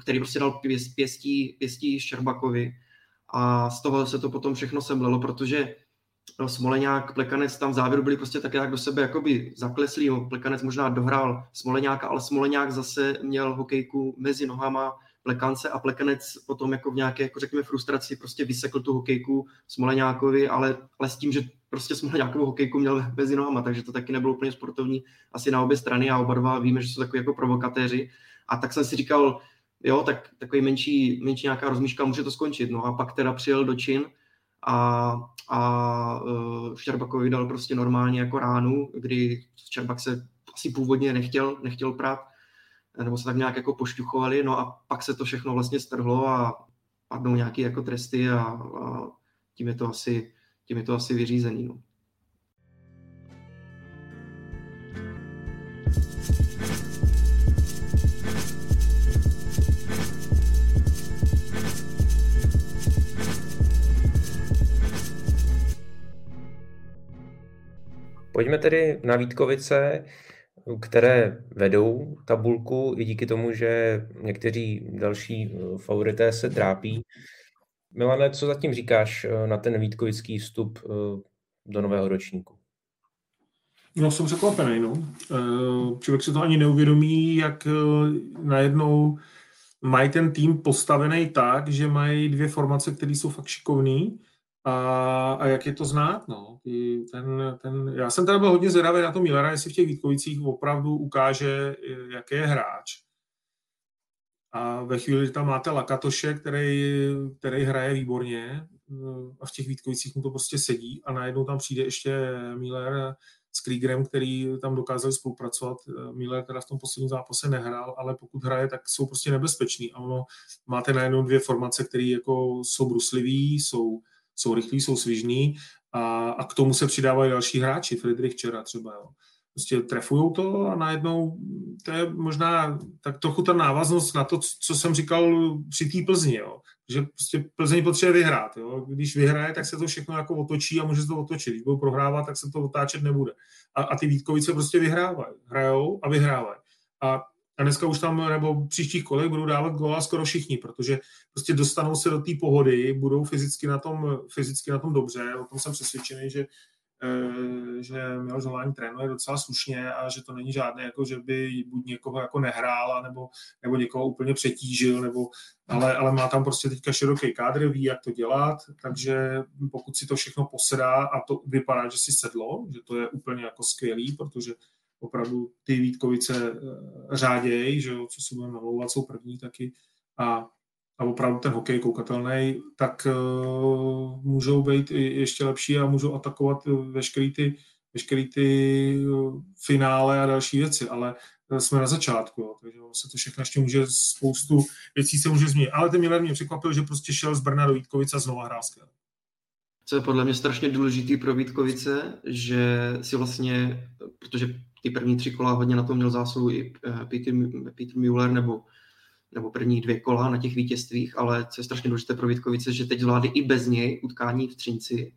který prostě dal pěstí, pěstí Šerbakovi a z toho se to potom všechno semlelo, protože no, Smoleňák, Plekanec tam v závěru byli prostě tak jak do sebe jakoby zakleslí. Plekanec možná dohrál Smoleňáka, ale Smoleňák zase měl hokejku mezi nohama Plekance a Plekanec potom jako v nějaké, jako řekněme, frustraci prostě vysekl tu hokejku Smoleňákovi, ale, ale s tím, že prostě Smoleňákovou hokejku měl mezi nohama, takže to taky nebylo úplně sportovní asi na obě strany a oba dva víme, že jsou takový jako provokatéři. A tak jsem si říkal, jo, tak takový menší, menší nějaká rozmíška může to skončit. No a pak teda přijel do Čin a, a uh, Štěrbakovi dal prostě normálně jako ránu, kdy Štěrbak se asi původně nechtěl, nechtěl prát, nebo se tak nějak jako pošťuchovali, no a pak se to všechno vlastně strhlo a padnou nějaké jako tresty a, a tím je to asi, tím je to asi vyřízený. No. Pojďme tedy na Vítkovice, které vedou tabulku i díky tomu, že někteří další eh, favorité se trápí. Milane, co zatím říkáš eh, na ten Vítkovický vstup eh, do nového ročníku? No, jsem překvapený, no. Člověk si to ani neuvědomí, jak najednou mají ten tým postavený tak, že mají dvě formace, které jsou fakt šikovný a, a jak je to znát, no. I ten, ten, já jsem teda byl hodně zvědavý na to Millera, jestli v těch Vítkovicích opravdu ukáže, jaký je hráč. A ve chvíli, kdy tam máte Lakatoše, který, který hraje výborně a v těch Vítkovicích mu to prostě sedí a najednou tam přijde ještě Miller s Kriegerem, který tam dokázali spolupracovat. Miller teda v tom posledním zápase nehrál, ale pokud hraje, tak jsou prostě nebezpeční. A ono máte najednou dvě formace, které jako jsou bruslivý, jsou, jsou rychlí, jsou svižní a, a k tomu se přidávají další hráči, Friedrich Čera třeba. Jo prostě trefují to a najednou to je možná tak trochu ta návaznost na to, co jsem říkal při té Plzni, jo. že prostě Plzeň potřebuje vyhrát. Jo. Když vyhraje, tak se to všechno jako otočí a může se to otočit. Když budou prohrávat, tak se to otáčet nebude. A, a ty Vítkovice prostě vyhrávají. Hrajou a vyhrávají. A, a dneska už tam, nebo příštích kolech budou dávat góla skoro všichni, protože prostě dostanou se do té pohody, budou fyzicky na, tom, fyzicky na tom dobře. O tom jsem přesvědčený, že Eh, že Miloš Holání trénuje docela slušně a že to není žádné, jako že by buď někoho jako nehrál, nebo, nebo někoho úplně přetížil, nebo, ale, ale má tam prostě teďka široký kádr, ví, jak to dělat, takže pokud si to všechno posedá a to vypadá, že si sedlo, že to je úplně jako skvělý, protože opravdu ty Vítkovice eh, řádějí, že jo, co si budeme namlouvat, jsou první taky a a opravdu ten hokej koukatelný, tak uh, můžou být ještě lepší a můžou atakovat veškerý ty, veškerý ty finále a další věci, ale jsme na začátku, jo, takže se to všechno ještě může, spoustu věcí se může změnit. Ale ten Miller mě překvapil, že prostě šel z Brna do Vítkovice a znova hrál skvěle. Co je podle mě strašně důležitý pro Vítkovice, že si vlastně, protože ty první tři kola hodně na tom měl zásluhu i eh, Peter, Peter Müller nebo nebo první dvě kola na těch vítězstvích, ale co je strašně důležité pro Vítkovice, že teď zvládli i bez něj utkání v Třinci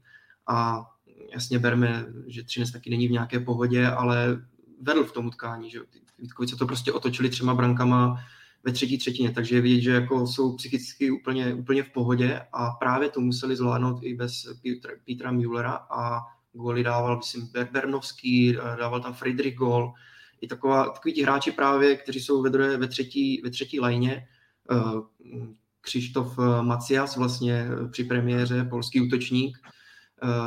a jasně berme, že Třinec taky není v nějaké pohodě, ale vedl v tom utkání, že Vítkovice to prostě otočili třema brankama ve třetí třetině, takže je vidět, že jako jsou psychicky úplně, úplně v pohodě a právě to museli zvládnout i bez Petra, Petra Müllera a góly dával, myslím, Berbernovský, dával tam Friedrich gól, i taková, takový ti hráči právě, kteří jsou ve, druhé, ve, třetí, ve třetí lajně, uh, Křištof Macias vlastně eh, při premiéře, polský útočník,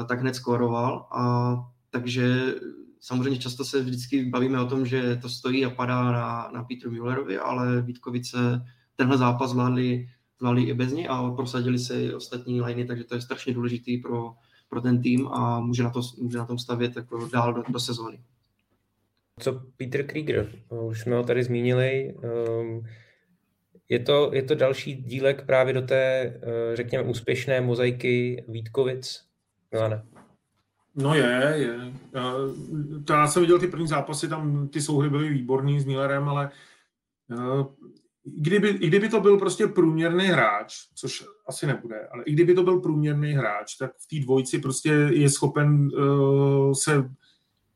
tak hned skoroval a takže samozřejmě často se vždycky bavíme o tom, že to stojí a padá na, na Petru Müllerovi, ale Vítkovice tenhle zápas zvládli, zvládli i bez něj a prosadili se i ostatní liny, takže to je strašně důležitý pro, pro ten tým a může na, to, může na tom stavět jako dál do, do sezóny. Co Peter Krieger? Už jsme ho tady zmínili. Ehm, je to, je to další dílek právě do té, eh, řekněme, úspěšné mozaiky Vítkovic? Milane. No je, je. Já, to já jsem viděl ty první zápasy, tam ty souhry byly výborný s Millerem, ale uh, kdyby, i kdyby to byl prostě průměrný hráč, což asi nebude, ale i kdyby to byl průměrný hráč, tak v té dvojici prostě je schopen uh, se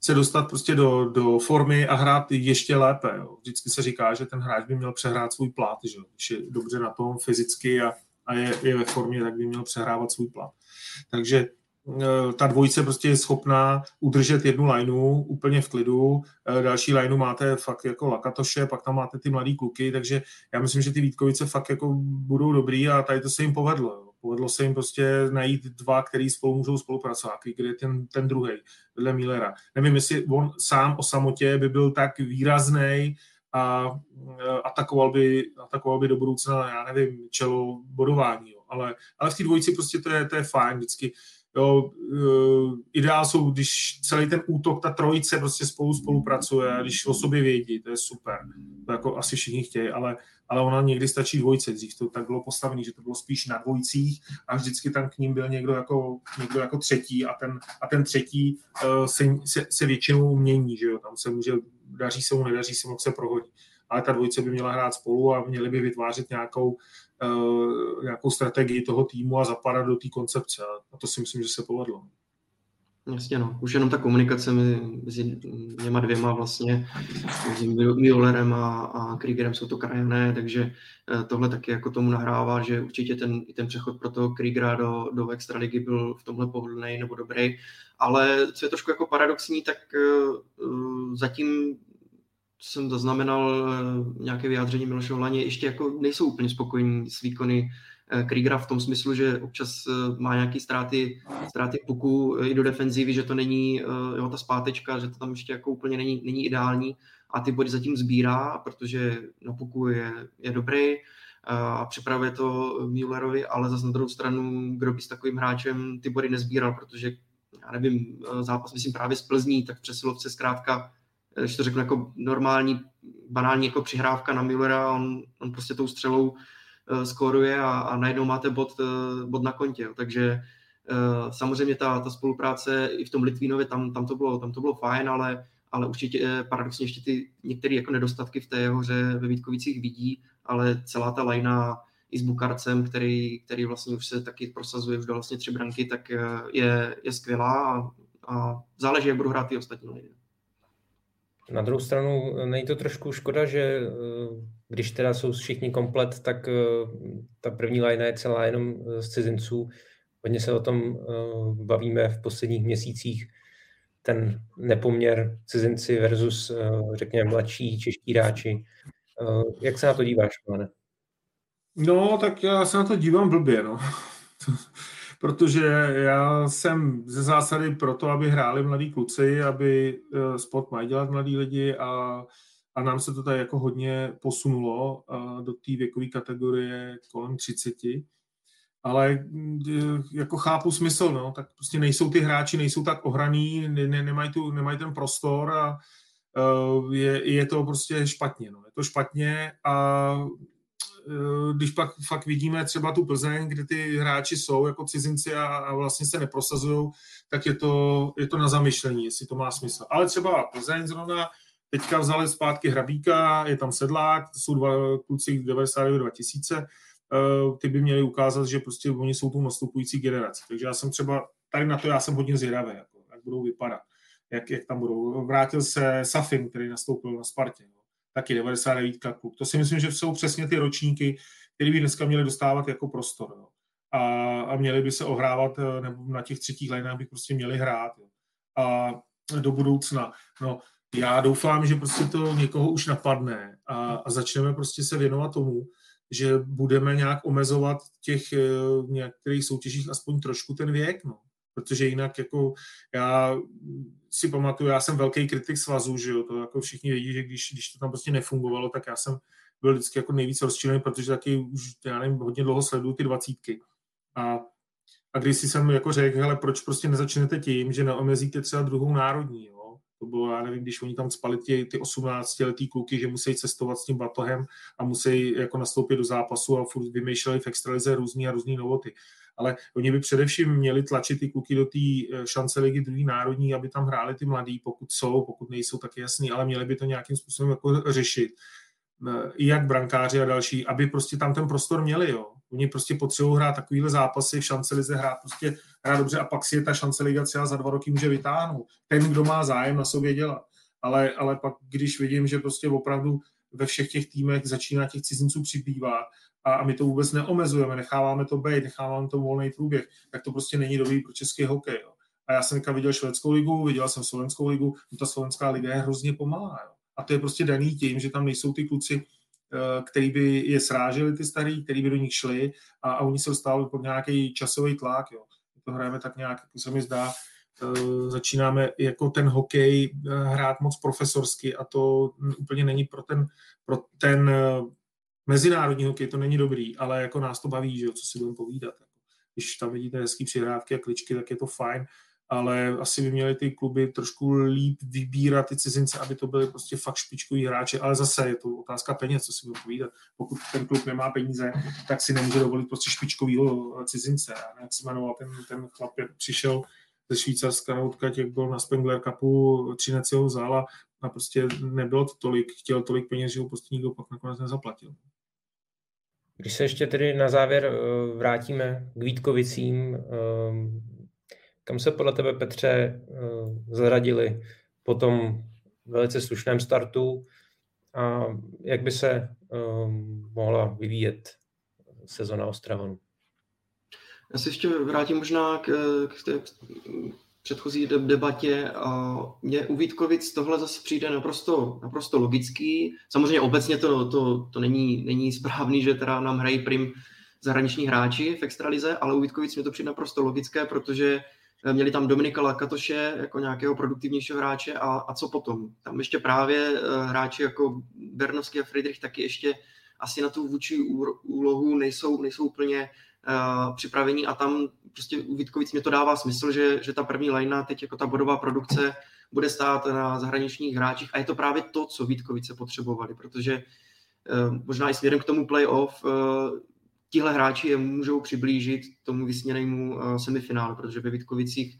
se dostat prostě do, do formy a hrát ještě lépe. Jo. Vždycky se říká, že ten hráč by měl přehrát svůj plat, že když je dobře na tom fyzicky a, a je, je ve formě, tak by měl přehrávat svůj plat. Takže ta dvojice prostě je schopná udržet jednu lineu úplně v klidu, e, další lineu máte fakt jako Lakatoše, pak tam máte ty mladý kluky, takže já myslím, že ty Vítkovice fakt jako budou dobrý a tady to se jim povedlo. Povedlo se jim prostě najít dva, který spolu můžou spolupracovat, který je ten, ten druhý, vedle Millera. Nevím, jestli on sám o samotě by byl tak výrazný a e, atakoval by, atakoval by do budoucna, já nevím, čelo bodování. Ale, ale v té dvojici prostě to je, to je fajn, vždycky Jo, uh, ideál jsou, když celý ten útok, ta trojice prostě spolu spolupracuje když o sobě vědí, to je super. To jako asi všichni chtějí, ale, ale ona někdy stačí dvojice. Dřív to tak bylo postavené, že to bylo spíš na dvojicích a vždycky tam k ním byl někdo jako, někdo jako třetí a ten, a ten třetí uh, se, se, se, většinou mění, že jo, tam se může, daří se mu, nedaří se mu, se prohodí ale ta dvojice by měla hrát spolu a měli by vytvářet nějakou, uh, nějakou strategii toho týmu a zapadat do té koncepce. A to si myslím, že se povedlo. Jasně, no. Už jenom ta komunikace mezi něma dvěma vlastně, mezi Müllerem a, a Kriegerem jsou to krajané, takže eh, tohle taky jako tomu nahrává, že určitě ten, ten přechod pro toho Kriegera do, do extraligy byl v tomhle pohodlný nebo dobrý, ale co je trošku jako paradoxní, tak uh, zatím jsem zaznamenal eh, nějaké vyjádření Miloše Holaně, ještě jako nejsou úplně spokojení s výkony eh, Kriegera v tom smyslu, že občas eh, má nějaké ztráty, ztráty puku i do defenzívy, že to není jo, ta zpátečka, že to tam ještě jako úplně není, není ideální. A ty body zatím sbírá, protože na puku je, je dobrý a připravuje to Müllerovi, ale zase na druhou stranu, kdo by s takovým hráčem ty body nezbíral, protože já nevím, zápas myslím právě z Plzní, tak v přesilovce zkrátka, když to řeknu jako normální, banální jako přihrávka na Müllera, on, on prostě tou střelou uh, skóruje a, a najednou máte bod, uh, bod na kontě. Jo. Takže uh, samozřejmě ta, ta spolupráce i v tom Litvínově, tam, tam, to, bylo, tam to bylo fajn, ale, ale určitě paradoxně ještě ty některé jako nedostatky v té jeho hře ve Vítkovicích vidí, ale celá ta lajna i s Bukarcem, který, který vlastně už se taky prosazuje, už do vlastně tři branky, tak je, je skvělá a, a záleží, jak budou hrát ty ostatní lidi. Na druhou stranu není to trošku škoda, že eh, když teda jsou všichni komplet, tak eh, ta první line je celá jenom z cizinců. Hodně se o tom bavíme v posledních měsících. Ten nepoměr cizinci versus, řekněme, mladší čeští hráči. Jak se na to díváš, pane? No, tak já se na to dívám blbě, no. Protože já jsem ze zásady proto, aby hráli mladí kluci, aby eh, sport mají dělat mladí lidi a, a nám se to tady jako hodně posunulo eh, do té věkové kategorie kolem 30. Ale eh, jako chápu smysl, no, tak prostě nejsou ty hráči, nejsou tak ohraný, ne, ne, nemají, tu, nemají ten prostor a je, je to prostě špatně. No. Je to špatně a když pak fakt vidíme třeba tu Plzeň, kde ty hráči jsou jako cizinci a, a vlastně se neprosazují, tak je to, je to na zamyšlení, jestli to má smysl. Ale třeba Plzeň zrovna teďka vzali zpátky Hrabíka, je tam Sedlák, to jsou dva kluci 99 2000, uh, ty by měli ukázat, že prostě oni jsou tu nastupující generaci. Takže já jsem třeba, tady na to já jsem hodně zvědavý, jako, jak budou vypadat, jak, jak tam budou. Vrátil se Safin, který nastoupil na Spartě. No taky 99 klub. To si myslím, že jsou přesně ty ročníky, které by dneska měly dostávat jako prostor. Jo. A, a měli by se ohrávat, eh, nebo na těch třetích lineách by prostě měli hrát. Jo. A do budoucna. No, já doufám, že prostě to někoho už napadne a, a začneme prostě se věnovat tomu, že budeme nějak omezovat těch eh, některých soutěžích aspoň trošku ten věk, no. Protože jinak jako já si pamatuju, já jsem velký kritik svazu, že jo, to jako všichni vědí, že když, když to tam prostě nefungovalo, tak já jsem byl vždycky jako nejvíc rozčilený, protože taky už, já nevím, hodně dlouho sleduju ty dvacítky. A, a když si jsem jako řekl, hele, proč prostě nezačnete tím, že neomezíte třeba druhou národní, jo? To bylo, já nevím, když oni tam spali ty, ty 18 letý kluky, že musí cestovat s tím batohem a musí jako nastoupit do zápasu a furt vymýšleli v extralize různý a různý novoty ale oni by především měli tlačit ty kluky do té eh, šance ligy druhý národní, aby tam hráli ty mladí, pokud jsou, pokud nejsou, tak jasný, ale měli by to nějakým způsobem jako řešit. Eh, I jak brankáři a další, aby prostě tam ten prostor měli, jo. Oni prostě potřebují hrát takovýhle zápasy, v šance lize hrát prostě hrát dobře a pak si je ta šance liga třeba za dva roky může vytáhnout. Ten, kdo má zájem na sobě dělat. Ale, ale pak, když vidím, že prostě opravdu ve všech těch týmech začíná těch cizinců přibývat a, a my to vůbec neomezujeme, necháváme to být, necháváme to volný průběh, tak to prostě není dobrý pro český hokej. Jo. A já jsem viděl švédskou ligu, viděl jsem slovenskou ligu, no ta slovenská liga je hrozně pomalá. Jo. A to je prostě daný tím, že tam nejsou ty kluci, eh, který by je sráželi ty starý, který by do nich šli a, a oni se dostávali pod nějaký časový tlak. Jo. My to hrajeme tak nějak, jako se mi zdá, eh, začínáme jako ten hokej eh, hrát moc profesorsky a to úplně není pro ten, pro ten mezinárodní hokej to není dobrý, ale jako nás to baví, že jo, co si budeme povídat. Když tam vidíte hezký přihrávky a kličky, tak je to fajn, ale asi by měly ty kluby trošku líp vybírat ty cizince, aby to byly prostě fakt špičkoví hráči, ale zase je to otázka peněz, co si budeme povídat. Pokud ten klub nemá peníze, tak si nemůže dovolit prostě špičkovýho cizince. A jak se jmenoval ten, ten chlap, jak přišel ze Švýcarska odkud jak byl na Spengler Cupu, Třinec jeho zála a prostě nebylo to tolik, chtěl tolik peněz, že ho prostě nikdo pak nakonec nezaplatil. Když se ještě tedy na závěr eh, vrátíme k Vítkovicím, eh, kam se podle tebe, Petře, eh, zaradili po tom velice slušném startu a jak by se mohla vyvíjet sezona Ostravanu? Já se ještě vrátím možná k, k té předchozí debatě. Mně u Vítkovic tohle zase přijde naprosto, naprosto logický. Samozřejmě obecně to, to, to není, není správný, že teda nám hrají prim zahraniční hráči v extralize, ale u Vítkovic mi to přijde naprosto logické, protože Měli tam Dominika Lakatoše jako nějakého produktivnějšího hráče a, a co potom? Tam ještě právě hráči jako Bernovský a Friedrich taky ještě asi na tu vůči úlohu nejsou, nejsou úplně uh, připravení a tam prostě u Vítkovic mě to dává smysl, že, že ta první lajna, teď jako ta bodová produkce, bude stát na zahraničních hráčích a je to právě to, co Vítkovice potřebovali, protože uh, možná i směrem k tomu playoff uh, tihle hráči je můžou přiblížit tomu vysněnému uh, semifinále, protože ve Vítkovicích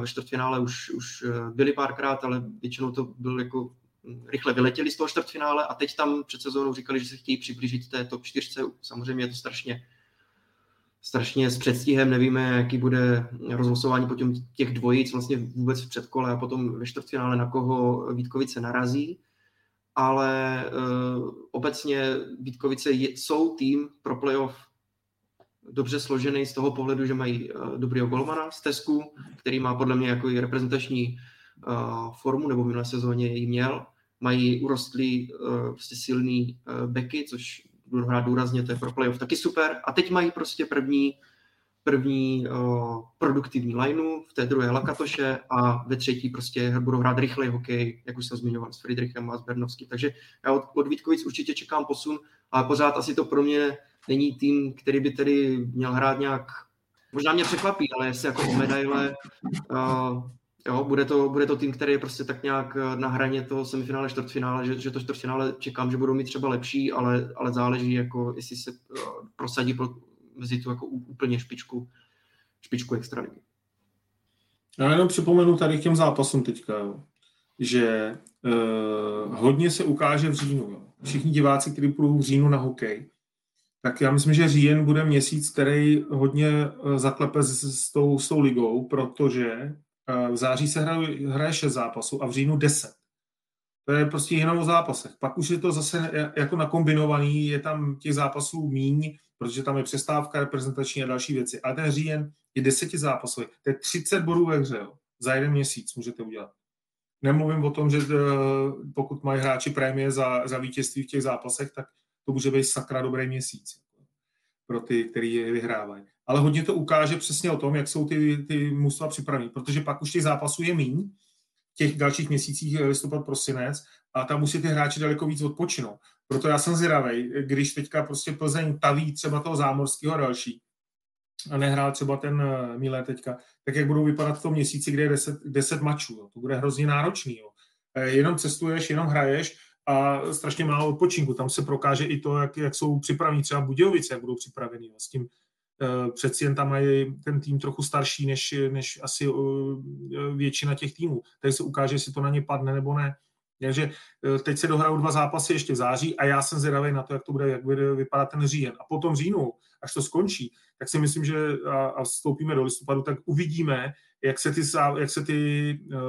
ve čtvrtfinále už, už byli párkrát, ale většinou to byl jako rychle vyletěli z toho čtvrtfinále a teď tam před sezónou říkali, že se chtějí přiblížit té top 4. Samozřejmě je to strašně strašně s předstihem, nevíme, jaký bude rozlosování potom těch dvojic vlastně vůbec v předkole a potom ve čtvrtfinále na koho Vítkovice narazí, ale uh, obecně Vítkovice je, jsou tým pro playoff dobře složený z toho pohledu, že mají uh, dobrýho golmana z Tesku, který má podle mě jako i reprezentační uh, formu, nebo v minulé sezóně ji měl, mají urostlý uh, prostě silný uh, beky, což budou hrát důrazně, to je pro playoff taky super. A teď mají prostě první, první uh, produktivní lineu, v té druhé Lakatoše a ve třetí prostě budou hrát rychlej hokej, jak už jsem zmiňoval, s Friedrichem a s Bernovským. Takže já od, od Vítkovic určitě čekám posun, ale pořád asi to pro mě není tým, který by tedy měl hrát nějak, možná mě překvapí, ale jestli jako o medaile, uh, Jo, bude to, bude to tým, který je prostě tak nějak eh, na hraně toho semifinále, čtvrtfinále, že, že to čtvrtfinále čekám, že budou mít třeba lepší, ale, ale záleží, jako jestli se uh, prosadí pro, mezi tu jako úplně špičku, špičku extraligy. Já jenom připomenu tady k těm zápasům teďka, jo, že uh, hodně se ukáže v říjnu. Jo. Všichni diváci, kteří půjdou v říjnu na hokej, tak já myslím, že říjen bude měsíc, který hodně zaklepe s, s, tou, s tou ligou, protože Eh, v září se hraje, hraje 6 zápasů a v říjnu 10. To je prostě jenom o zápasech. Pak už je to zase jako nakombinovaný, je tam těch zápasů míň, protože tam je přestávka reprezentační a další věci. Ale ten říjen je deseti zápasový. To je 30 bodů ve hře. Jo. Za jeden měsíc můžete udělat. Nemluvím o tom, že eh, pokud mají hráči prémie za, za vítězství v těch zápasech, tak to může být sakra dobrý měsíc pro ty, kteří je vyhrávají ale hodně to ukáže přesně o tom, jak jsou ty, ty mužstva připraveny, protože pak už těch zápasů je míň, těch dalších měsících eh, listopad, prosinec, a tam musí ty hráči daleko víc odpočinout. Proto já jsem zvědavý, když teďka prostě Plzeň taví třeba toho zámorského další a nehrál třeba ten uh, Milé teďka, tak jak budou vypadat v tom měsíci, kde je 10, 10 mačů. Jo. To bude hrozně náročný. Jo. E, jenom cestuješ, jenom hraješ a strašně málo odpočinku. Tam se prokáže i to, jak, jak jsou připraveni třeba Budějovice, jak budou připraveni s tím Eh, přeci jen tam mají ten tým trochu starší než, než asi eh, většina těch týmů. Tady se ukáže, jestli to na ně padne nebo ne. Takže eh, teď se dohrajou dva zápasy ještě v září a já jsem zvědavý na to, jak to bude, jak bude vypadat ten říjen. A potom říjnu, až to skončí, tak si myslím, že a, a vstoupíme do listopadu, tak uvidíme, jak se ty, jak se ty uh,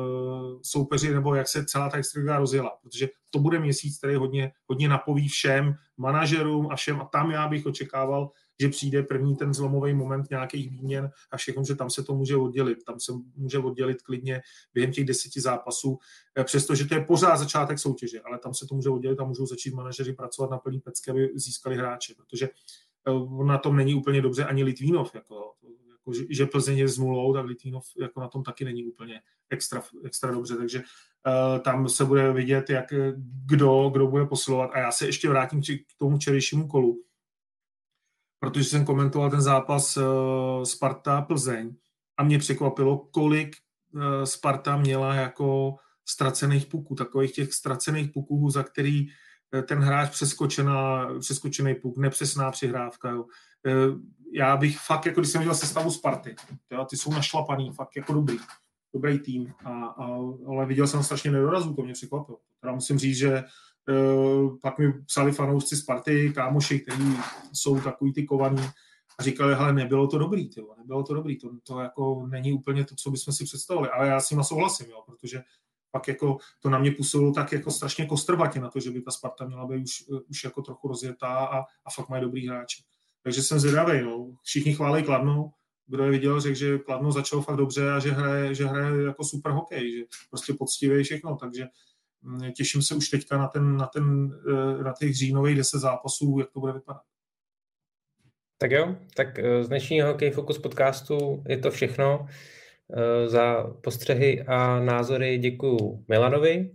soupeři nebo jak se celá ta extraliga rozjela. Protože to bude měsíc, který hodně, hodně napoví všem manažerům a všem. A tam já bych očekával, že přijde první ten zlomový moment nějakých výměn a všechno, že tam se to může oddělit. Tam se může oddělit klidně během těch deseti zápasů, eh, přestože to je pořád začátek soutěže, ale tam se to může oddělit a můžou začít manažeři pracovat na plný pecky, aby získali hráče, protože na tom není úplně dobře ani Litvínov, jako, jako že Plzeň je s nulou, tak Litvínov jako na tom taky není úplně extra, extra dobře, takže uh, tam se bude vidět, jak, kdo, kdo bude posilovat. A já se ještě vrátím k tomu včerejšímu kolu, protože jsem komentoval ten zápas uh, Sparta Plzeň a mě překvapilo, kolik Sparta měla jako ztracených puků, takových těch ztracených puků, za který uh, ten hráč přeskočená, přeskočený puk, nepřesná přihrávka. Jo. Uh, já bych fakt, jako když jsem viděl sestavu Sparty, jo, ty jsou našlapaný, fakt jako dobrý, dobrý tým, a, a, ale viděl jsem strašně nedorazů, to mě překvapilo. Teda musím říct, že Eh, pak mi psali fanoušci Sparty, kámoši, kteří jsou takový ty kovaný a říkali, hele, nebylo to dobrý, tyjo, nebylo to dobrý, to, to jako není úplně to, co bychom si představili, ale já s nima souhlasím, jo, protože pak jako to na mě působilo tak jako strašně kostrbatě na to, že by ta Sparta měla být už, už jako trochu rozjetá a, a fakt mají dobrý hráči. Takže jsem zvědavý, no. Všichni chválí Kladno, kdo je viděl, řekl, že Kladno začalo fakt dobře a že hraje, že hraje jako super hokej, že prostě poctivě všechno, takže Mm, těším se už teďka na, ten, na, ten, eh, na těch říjnových 10 zápasů, jak to bude vypadat. Tak jo, tak eh, z dnešního Hokej Focus podcastu je to všechno. Za postřehy a názory děkuji Milanovi.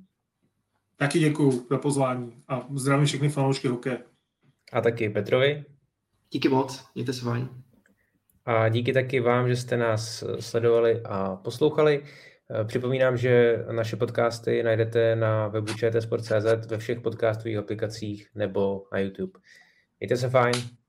Taky děkuji za pozvání a zdravím všechny fanoušky hokeje. A taky Petrovi. Díky moc, mějte se fajn. A díky taky vám, že jste nás sledovali a poslouchali. Připomínám, že naše podcasty najdete na webu čtsport.cz ve všech podcastových aplikacích nebo na YouTube. Mějte se fajn.